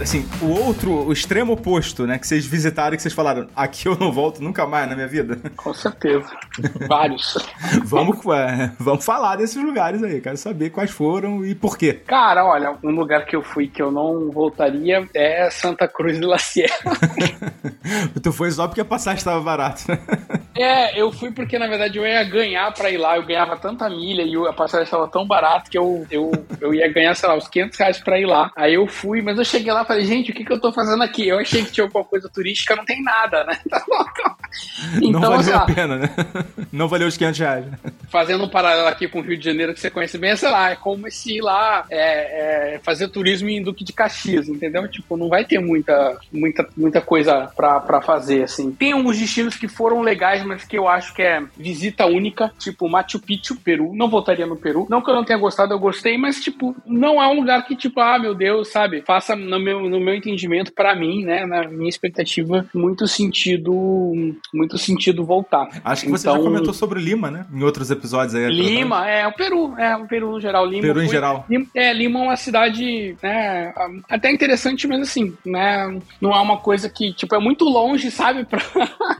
Assim, o outro, o extremo oposto, né? Que vocês visitaram e que vocês falaram, aqui eu não volto nunca mais na minha vida. Com certeza. Vários. vamos, é, vamos falar desses lugares aí. Quero saber quais foram e por quê. Cara, olha, um lugar que eu fui que eu não voltaria é Santa Cruz de la Sierra. tu foi só porque a passagem estava barata. é, eu fui porque na verdade eu ia ganhar pra ir lá. Eu ganhava tanta milha e a passagem estava tão barata que eu, eu, eu ia ganhar, sei lá, uns 500 reais pra ir lá. Aí eu fui, mas eu cheguei lá falei, gente, o que, que eu tô fazendo aqui? Eu achei que tinha alguma coisa turística, não tem nada, né? Então, não valeu a pena, né? Não valeu os 500 reais. Fazendo um paralelo aqui com o Rio de Janeiro que você conhece bem, sei lá, é como se ir lá é, é, fazer turismo em Duque de Caxias, entendeu? Tipo, não vai ter muita, muita, muita coisa pra, pra fazer, assim. Tem alguns destinos que foram legais, mas que eu acho que é visita única, tipo Machu Picchu, Peru. Não voltaria no Peru. Não que eu não tenha gostado, eu gostei, mas, tipo, não é um lugar que, tipo, ah, meu Deus, sabe? Faça no meu, no meu entendimento, para mim, né, na minha expectativa, muito sentido, muito sentido voltar. Acho que você já então, comentou sobre Lima, né? Em outros episódios aí. Lima, é, o Peru, é, o Peru no geral. Lima Peru em geral. Lima, é, Lima é uma cidade, né, até interessante, mas assim, né, não é uma coisa que, tipo, é muito longe, sabe? Pra,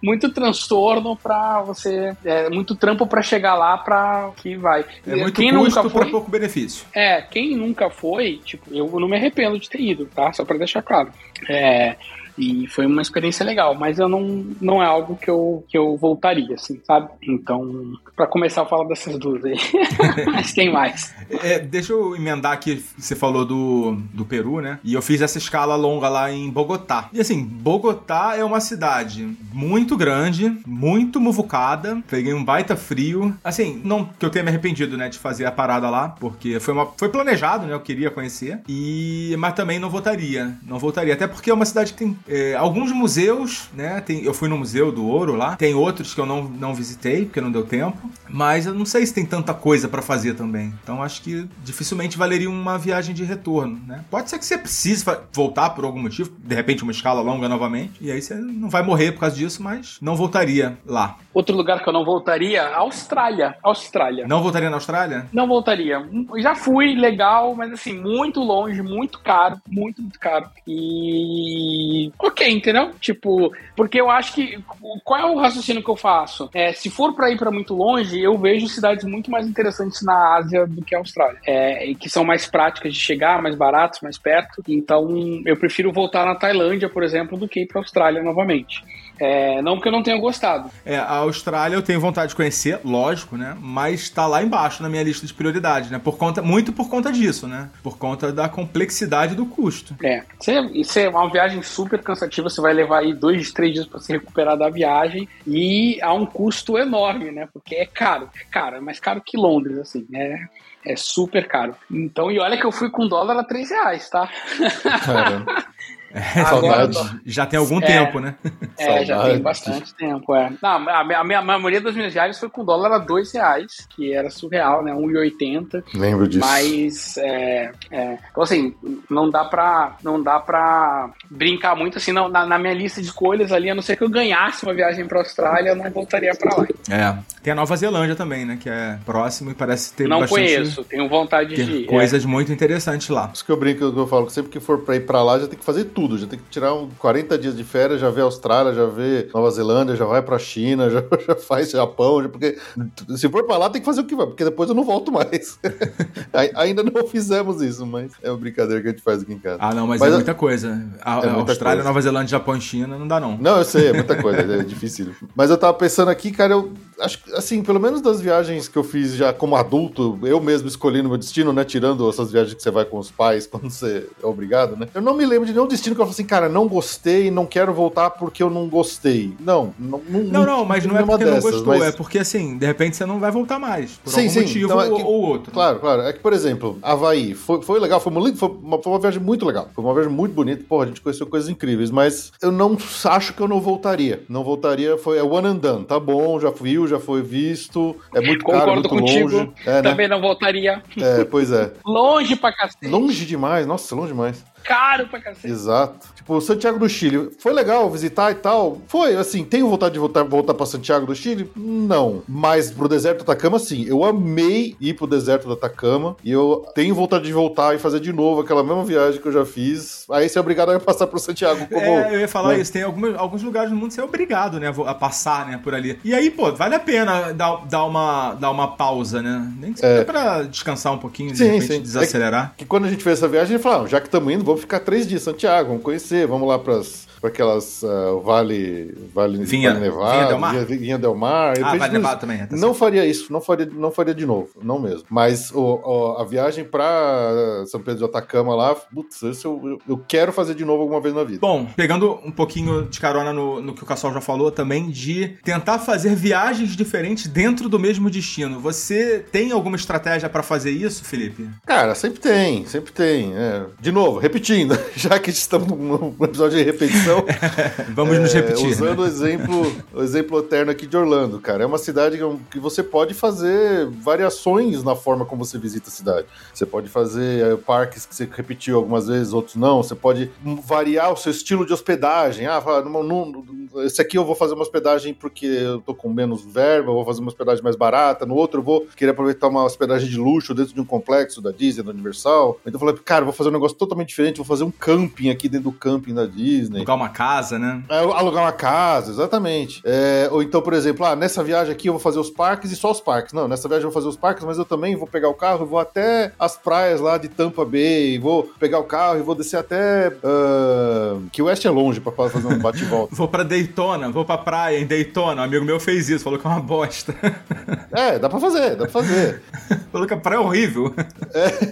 muito transtorno pra você, é muito trampo pra chegar lá pra que vai. É muito quem custo nunca foi, pra pouco benefício. É, quem nunca foi, tipo, eu não me arrependo de ter ido, tá? Só para deixar claro. É, e foi uma experiência legal, mas eu não, não é algo que eu, que eu voltaria, assim, sabe? Então, para começar a falar dessas duas aí. mas tem mais. É, deixa eu emendar aqui, você falou do, do Peru, né? E eu fiz essa escala longa lá em Bogotá. E assim, Bogotá é uma cidade muito grande, muito muvucada. Peguei um baita frio. Assim, não que eu tenha me arrependido, né, de fazer a parada lá, porque foi, uma, foi planejado, né? Eu queria conhecer. E, mas também não voltaria. Não voltaria. Até porque é uma cidade que tem é, alguns museus, né? Tem, eu fui no Museu do Ouro lá. Tem outros que eu não, não visitei, porque não deu tempo. Mas eu não sei se tem tanta coisa para fazer também. Então acho que dificilmente valeria uma viagem de retorno, né? Pode ser que você precise voltar por algum motivo, de repente uma escala longa novamente. E aí você não vai morrer por causa disso, mas não voltaria lá. Outro lugar que eu não voltaria, Austrália. Austrália. Não voltaria na Austrália? Não voltaria. Já fui, legal, mas assim, muito longe, muito caro, muito, muito caro. E ok, entendeu? Tipo, porque eu acho que. Qual é o raciocínio que eu faço? É, se for para ir para muito longe, eu vejo cidades muito mais interessantes na Ásia do que a Austrália. É, que são mais práticas de chegar, mais baratos, mais perto. Então, eu prefiro voltar na Tailândia, por exemplo, do que ir para a Austrália novamente. É, não porque eu não tenha gostado. É, a Austrália eu tenho vontade de conhecer, lógico, né? Mas tá lá embaixo na minha lista de prioridades, né? Por conta, muito por conta disso, né? Por conta da complexidade do custo. É. Isso é uma viagem super cansativa, você vai levar aí dois, três dias para se recuperar da viagem e há um custo enorme, né? Porque é caro, é caro, é mais caro que Londres, assim, né? É super caro. Então, e olha que eu fui com dólar a 3 reais, tá? Caramba. É, Saudade. Já tem algum é, tempo, né? É, já tem bastante tempo, é. Não, a, a, minha, a maioria das minhas viagens foi com dólar a dois reais, que era surreal, né? 1,80. Lembro disso. Mas, é, é, então assim, não dá pra, não dá pra brincar muito, assim, não, na, na, minha lista de escolhas ali, a não ser que eu ganhasse uma viagem pra Austrália, eu não voltaria pra lá. É. Tem a Nova Zelândia também, né? Que é próximo e parece ter Não bastante... conheço, tenho vontade de ir. coisas muito interessantes lá. Isso que eu brinco, que eu falo, que sempre que for pra ir pra lá, já tem que fazer tudo. Já tem que tirar um 40 dias de férias, já vê Austrália, já vê Nova Zelândia, já vai pra China, já, já faz Japão, já- porque se for pra lá tem que fazer o que vai, porque depois eu não volto mais. Ai- Ainda não fizemos isso, mas é uma brincadeira que a gente faz aqui em casa. Ah, não, mas, Mas é a- muita coisa. A, É muita Austrália, coisa. Nova Zelândia, Japão e China não dá, não. Não, eu sei, é muita coisa, é difícil. Mas eu tava pensando aqui, cara, eu acho que, assim, pelo menos das viagens que eu fiz já como adulto, eu mesmo escolhendo meu destino, né? Tirando essas viagens que você vai com os pais quando você é obrigado, né? Eu não me lembro de nenhum destino que eu falei assim, cara, não gostei, não quero voltar porque eu não gostei. Não, não, Não, não, mas não é porque não dessas, gostou, mas- é porque assim, de repente você não vai voltar mais. Por Sim, algum sim, motivo então é ou, que- ou outro. Claro, claro. É que, por exemplo, Havaí foi, foi legal, foi, uma, foi, uma, foi uma viagem muito legal. Foi uma viagem muito bonita. Porra, a gente conheceu coisas incríveis, mas eu não acho que eu não voltaria. Não voltaria, foi é one and done. Tá bom, já viu, já foi visto. É muito caro, Concordo muito contigo. longe. É, né? Também não voltaria. É, pois é. Longe pra cacete. Longe demais, nossa, longe demais. Caro pra cacete. Exato. Tipo, Santiago do Chile, foi legal visitar e tal. Foi, assim, tenho vontade de voltar, voltar pra Santiago do Chile? Não. Mas pro deserto do Atacama, sim. Eu amei ir pro deserto do Atacama e eu tenho vontade de voltar e fazer de novo aquela mesma viagem que eu já fiz. Aí você é obrigado a passar pro Santiago. Como, É, eu ia falar né? isso. Tem algumas, alguns lugares no mundo que você é obrigado, né, a passar, né, por ali. E aí, pô, vale a pena dar, dar, uma, dar uma pausa, né? Nem que seja pra descansar um pouquinho, de É. Sim, repente sim. desacelerar. Que quando a gente fez essa viagem, a gente falou, ah, já que estamos indo, vamos ficar três dias Santiago, vamos conhecer, vamos lá para aquelas ah, Vale, vale, Vinha- vale Nevado, Vinha Del Mar? Vinha, Vinha Del Mar. Ah, Vale Nevado também, tá não faria isso, não faria, não faria de novo, não mesmo. Mas o- o- a viagem para São Pedro de Atacama lá, putz, isso eu, eu- eu quero fazer de novo alguma vez na vida. Bom, pegando um pouquinho de carona no, no que o Cassol já falou também, de tentar fazer viagens diferentes dentro do mesmo destino. Você tem alguma estratégia pra fazer isso, Felipe? Cara, sempre tem, sempre tem. é. De novo, repetindo, já que estamos num episódio de repetição, Vamos nos É, repetir. Usando o exemplo, o exemplo eterno aqui de Orlando, cara. É uma cidade que- que você pode fazer variações na forma como você visita a cidade. Você pode fazer é, parques que você repetiu algumas vezes, outros não. Você pode variar o seu estilo de hospedagem. Ah, esse aqui eu vou fazer uma hospedagem porque eu tô com menos verba, eu vou fazer uma hospedagem mais barata. No outro eu vou querer aproveitar uma hospedagem de luxo dentro de um complexo da Disney, da Universal. Então eu falei, cara, vou fazer um negócio totalmente diferente, vou fazer um camping aqui dentro do camping da Disney. Alugar uma casa, né? É, alugar uma casa, exatamente. É, ou então, por exemplo, ah, nessa viagem aqui eu vou fazer os parques e só os parques. Não, nessa viagem eu vou fazer os parques, mas eu também vou pegar o carro e vou até as praias lá de Tampa Bay, vou pegar o carro e vou descer até. ah, que o West é longe pra fazer um bate volta. Vou pra Daytona, vou pra praia em Daytona. Um amigo meu fez isso, falou que é uma bosta. É, dá pra fazer, dá pra fazer. falou que a praia é horrível.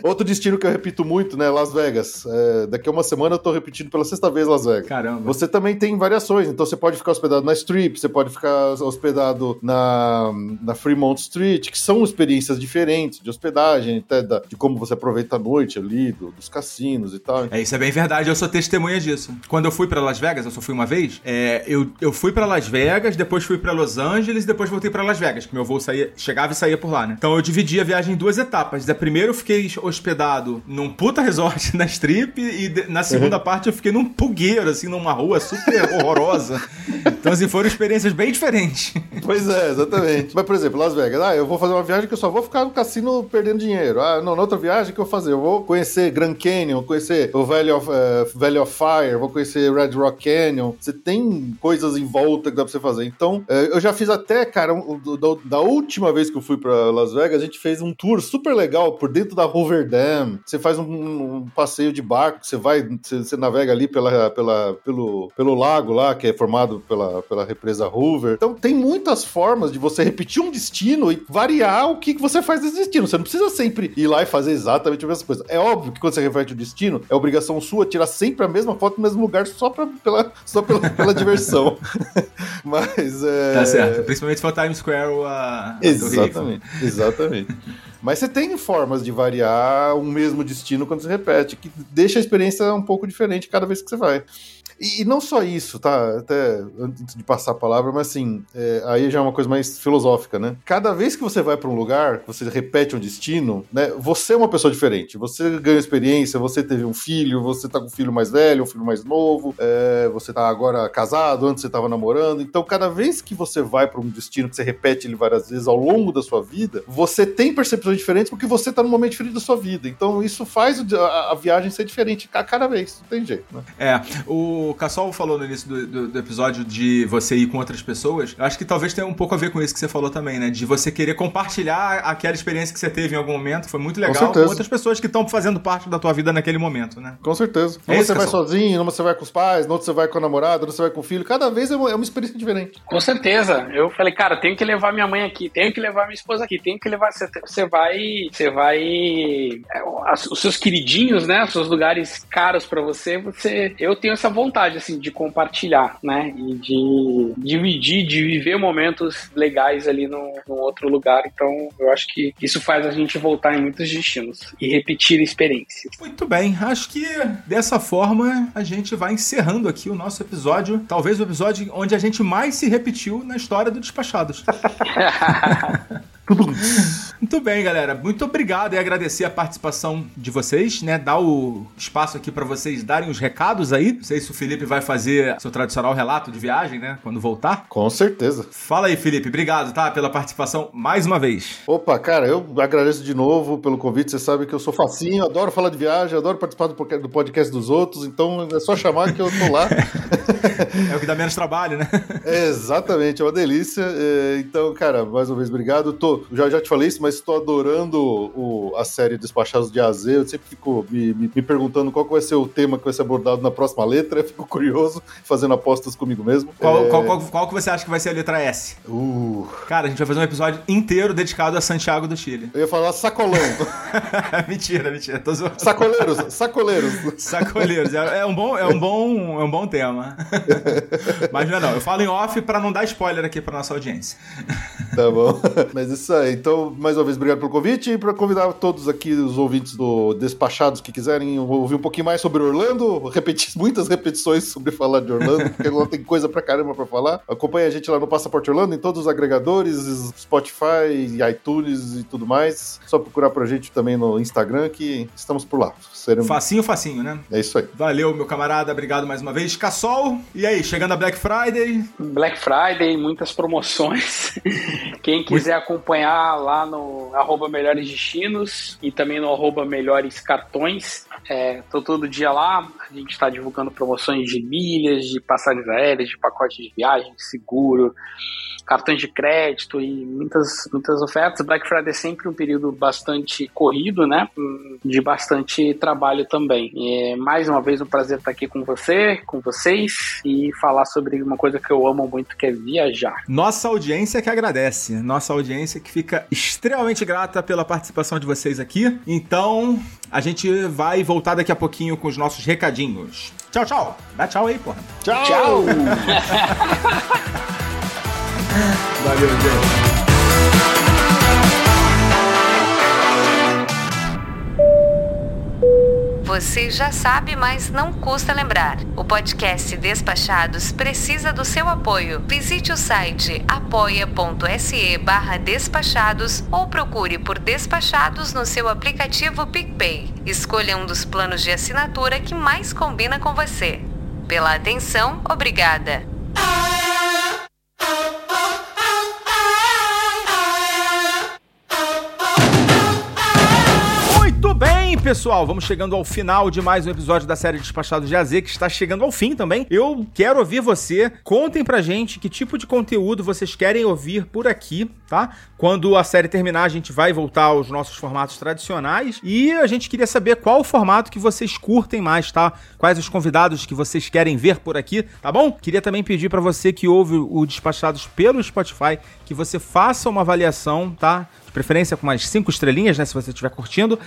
Outro destino que eu repito muito, né? Las Vegas. É, daqui a uma semana eu tô repetindo pela sexta vez Las Vegas. Caramba. Você também tem variações, então você pode ficar hospedado na Strip, você pode ficar hospedado na, na Fremont Street, que são experiências diferentes de hospedagem, até da- de como você aproveita a noite ali, do- dos cassinos e tal. É, isso é bem verdade, eu sou testemunha disso. Quando eu fui pra Las Vegas, eu só fui uma vez, é, eu, eu fui pra Las Vegas, depois fui pra Los Angeles, depois voltei pra Las Vegas, que meu voo saía, chegava e saía por lá, né? Então eu dividi a viagem em duas etapas. Da primeira eu fiquei hospedado num puta resort na Strip e de- na segunda parte eu fiquei num pugueiro, assim, numa rua super horrorosa. Então, assim, foram experiências bem diferentes. Pois é, exatamente. Mas, por exemplo, Las Vegas, ah, eu vou fazer uma viagem que eu só vou ficar no cassino perdendo dinheiro. Ah, não, na outra viagem que eu vou fazer, eu vou conhecer Grand Canyon, conhecer o Valley of, eh, Valley of Fire, vou conhecer Red Rock Canyon. Você tem coisas em volta que dá pra você fazer. Então, eh, eu já fiz até, cara, um- do- da última vez que eu fui pra Las Vegas, a gente fez um tour super legal por dentro da Hoover Dam. Você faz um, um passeio de barco, você vai, você, você navega ali pela, pela, pelo, pelo lago lá, que é formado pela, pela represa Hoover. Então, tem muitas formas de você repetir um destino e variar o que, que você faz nesse destino. Você não precisa sempre ir lá e fazer exatamente a mesma coisa. É óbvio que quando você repete o destino, é obrigação sua tirar sempre a mesma foto no mesmo lugar só, pra, pela, só pela, pela diversão. Mas é. Tá certo. Principalmente se for Times Square ou a. Exatamente, exatamente. Mas você tem formas de variar um mesmo destino quando você repete, que deixa a experiência um pouco diferente cada vez que você vai. E, e não só isso, tá? Até antes de passar a palavra, mas assim, é, aí já é uma coisa mais filosófica, né? Cada vez que você vai para um lugar, você repete um destino, né? Você é uma pessoa diferente. Você ganha experiência, você teve um filho, você tá com um filho mais velho, um filho mais novo, é, você tá agora casado, antes você tava namorando. Então, cada vez que você vai para um destino, que você repete ele várias vezes ao longo da sua vida, você tem percepções diferentes porque você tá num momento diferente da sua vida. Então, isso faz a, a viagem ser diferente a cada vez. Não tem jeito, né? É, o Cassol falou no início do, do, do, episódio de você ir com outras pessoas. Eu acho que talvez tenha um pouco a ver com isso que você falou também, né? De você querer compartilhar aquela experiência que você teve em algum momento. Foi muito legal com, com outras pessoas que estão fazendo parte da tua vida naquele momento, né? Com certeza. É você vai sozinho, numa você vai com os pais, outro você vai com a namorada, outro você vai com o filho. Cada vez é uma, é uma experiência diferente. Com certeza. Eu falei, cara, tenho que levar minha mãe aqui, tenho que levar minha esposa aqui, tenho que levar. Você vai. Você vai. É, os seus queridinhos, né? Os seus lugares caros para você, você. Eu tenho essa vontade, assim, de compartilhar, né? E de dividir, de viver momentos legais ali no, no outro lugar. Então, eu acho que isso faz a gente voltar em muitos destinos e repetir experiências. Muito bem. Acho que dessa forma a gente vai encerrando aqui o nosso episódio. Talvez o episódio onde a gente mais se repetiu na história do Despachados. Muito bem, galera. Muito obrigado e agradecer a participação de vocês, né? Dar o espaço aqui para vocês darem os recados aí. Não sei se o Felipe vai fazer seu tradicional relato de viagem, né? Quando voltar. Com certeza. Fala aí, Felipe. Obrigado, tá? Pela participação mais uma vez. Opa, cara, eu agradeço de novo pelo convite. Você sabe que eu sou facinho, adoro falar de viagem, adoro participar do podcast dos outros. Então é só chamar que eu tô lá. é o que dá menos trabalho, né? É, exatamente, é uma delícia. É, então, cara, mais uma vez, obrigado. Tô, já, já te falei isso, mas estou adorando o, a série Despachados de AZ. Eu sempre fico me, me, me, perguntando qual vai ser o tema que vai ser abordado na próxima letra. Eu fico curioso, fazendo apostas comigo mesmo. Qual, é... qual, qual, qual, que você acha que vai ser a letra S? Uh. Cara, a gente vai fazer um episódio inteiro dedicado a Santiago do Chile. Eu ia falar sacolão. mentira, mentira. Tô zoando. Sacoleiros, sacoleiros. Sacoleiros. É, é, um bom, é, um bom, é um bom tema. mas não é não. Eu falo em off para não dar spoiler aqui para nossa audiência. Tá bom. Mas isso aí. Então, mais uma vez, obrigado pelo convite e para convidar todos aqui, os ouvintes do Despachados que quiserem ouvir um pouquinho mais sobre Orlando, repetir muitas repetições sobre falar de Orlando, porque lá tem coisa pra caramba pra falar. Acompanhe a gente lá no Passaporte Orlando, em todos os agregadores, Spotify, iTunes e tudo mais. Só procurar pra gente também no Instagram que estamos por lá. Seremos... Facinho, facinho, né? É isso aí. Valeu, meu camarada. Obrigado mais uma vez. Cassol, e aí, chegando a Black Friday? Black Friday, muitas promoções. Quem quiser acompanhar lá no arroba Melhores Destinos e também no arroba Melhores Cartões, é, tô todo dia lá, a gente está divulgando promoções de milhas, de passagens aéreas, de pacote de viagem, de seguro, cartões de crédito e muitas, muitas ofertas. Black Friday é sempre um período bastante corrido, né? De bastante trabalho também. E mais uma vez um prazer estar aqui com você, com vocês e falar sobre uma coisa que eu amo muito, que é viajar. Nossa audiência que agradece, nossa audiência que fica extremamente grata pela participação de vocês aqui. Então, a gente vai voltar daqui a pouquinho com os nossos recadinhos. Tchau, tchau. Dá tchau aí, porra. Tchau. Tchau. Valeu, gente. Você já sabe, mas não custa lembrar. O podcast Despachados precisa do seu apoio. Visite o site apoia.se despachados ou procure por Despachados no seu aplicativo PicPay. Escolha um dos planos de assinatura que mais combina com você. Pela atenção, obrigada. Pessoal, vamos chegando ao final de mais um episódio da série Despachados de AZ, que está chegando ao fim também. Eu quero ouvir você. Contem pra gente que tipo de conteúdo vocês querem ouvir por aqui, tá? Quando a série terminar, a gente vai voltar aos nossos formatos tradicionais. E a gente queria saber qual o formato que vocês curtem mais, tá? Quais os convidados que vocês querem ver por aqui, tá bom? Queria também pedir para você que ouve o Despachados pelo Spotify que você faça uma avaliação, tá? De preferência com mais cinco estrelinhas, né? Se você estiver curtindo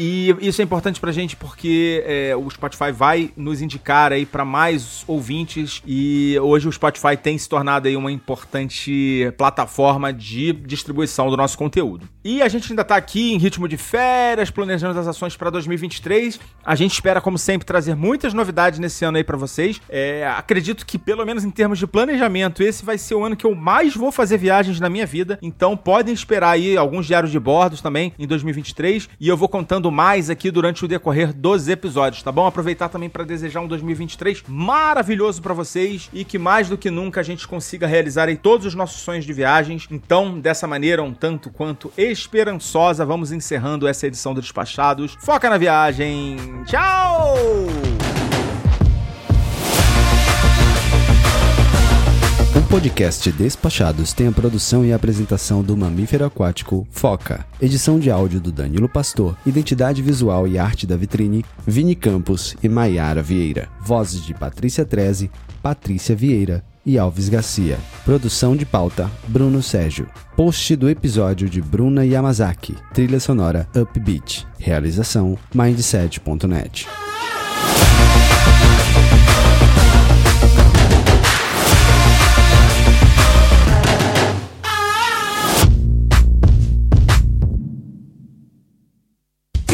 E isso é importante pra gente porque é, o Spotify vai nos indicar aí para mais ouvintes e hoje o Spotify tem se tornado aí uma importante plataforma de distribuição do nosso conteúdo. E a gente ainda tá aqui em ritmo de férias, planejando as ações para 2023. A gente espera, como sempre, trazer muitas novidades nesse ano aí para vocês. É, acredito que, pelo menos em termos de planejamento, esse vai ser o ano que eu mais vou fazer viagens na minha vida. Então podem esperar aí alguns diários de bordos também em 2023 e eu vou contando mais aqui durante o decorrer dos episódios, tá bom? Aproveitar também para desejar um 2023 maravilhoso para vocês e que mais do que nunca a gente consiga realizar aí todos os nossos sonhos de viagens. Então, dessa maneira, um tanto quanto esperançosa, vamos encerrando essa edição do Despachados. Foca na viagem. Tchau! Podcast Despachados tem a produção e a apresentação do mamífero aquático Foca. Edição de áudio do Danilo Pastor. Identidade visual e arte da vitrine Vini Campos e Maiara Vieira. Vozes de Patrícia Treze, Patrícia Vieira e Alves Garcia. Produção de pauta Bruno Sérgio. Post do episódio de Bruna Yamazaki. Trilha sonora Upbeat. Realização Mindset.net.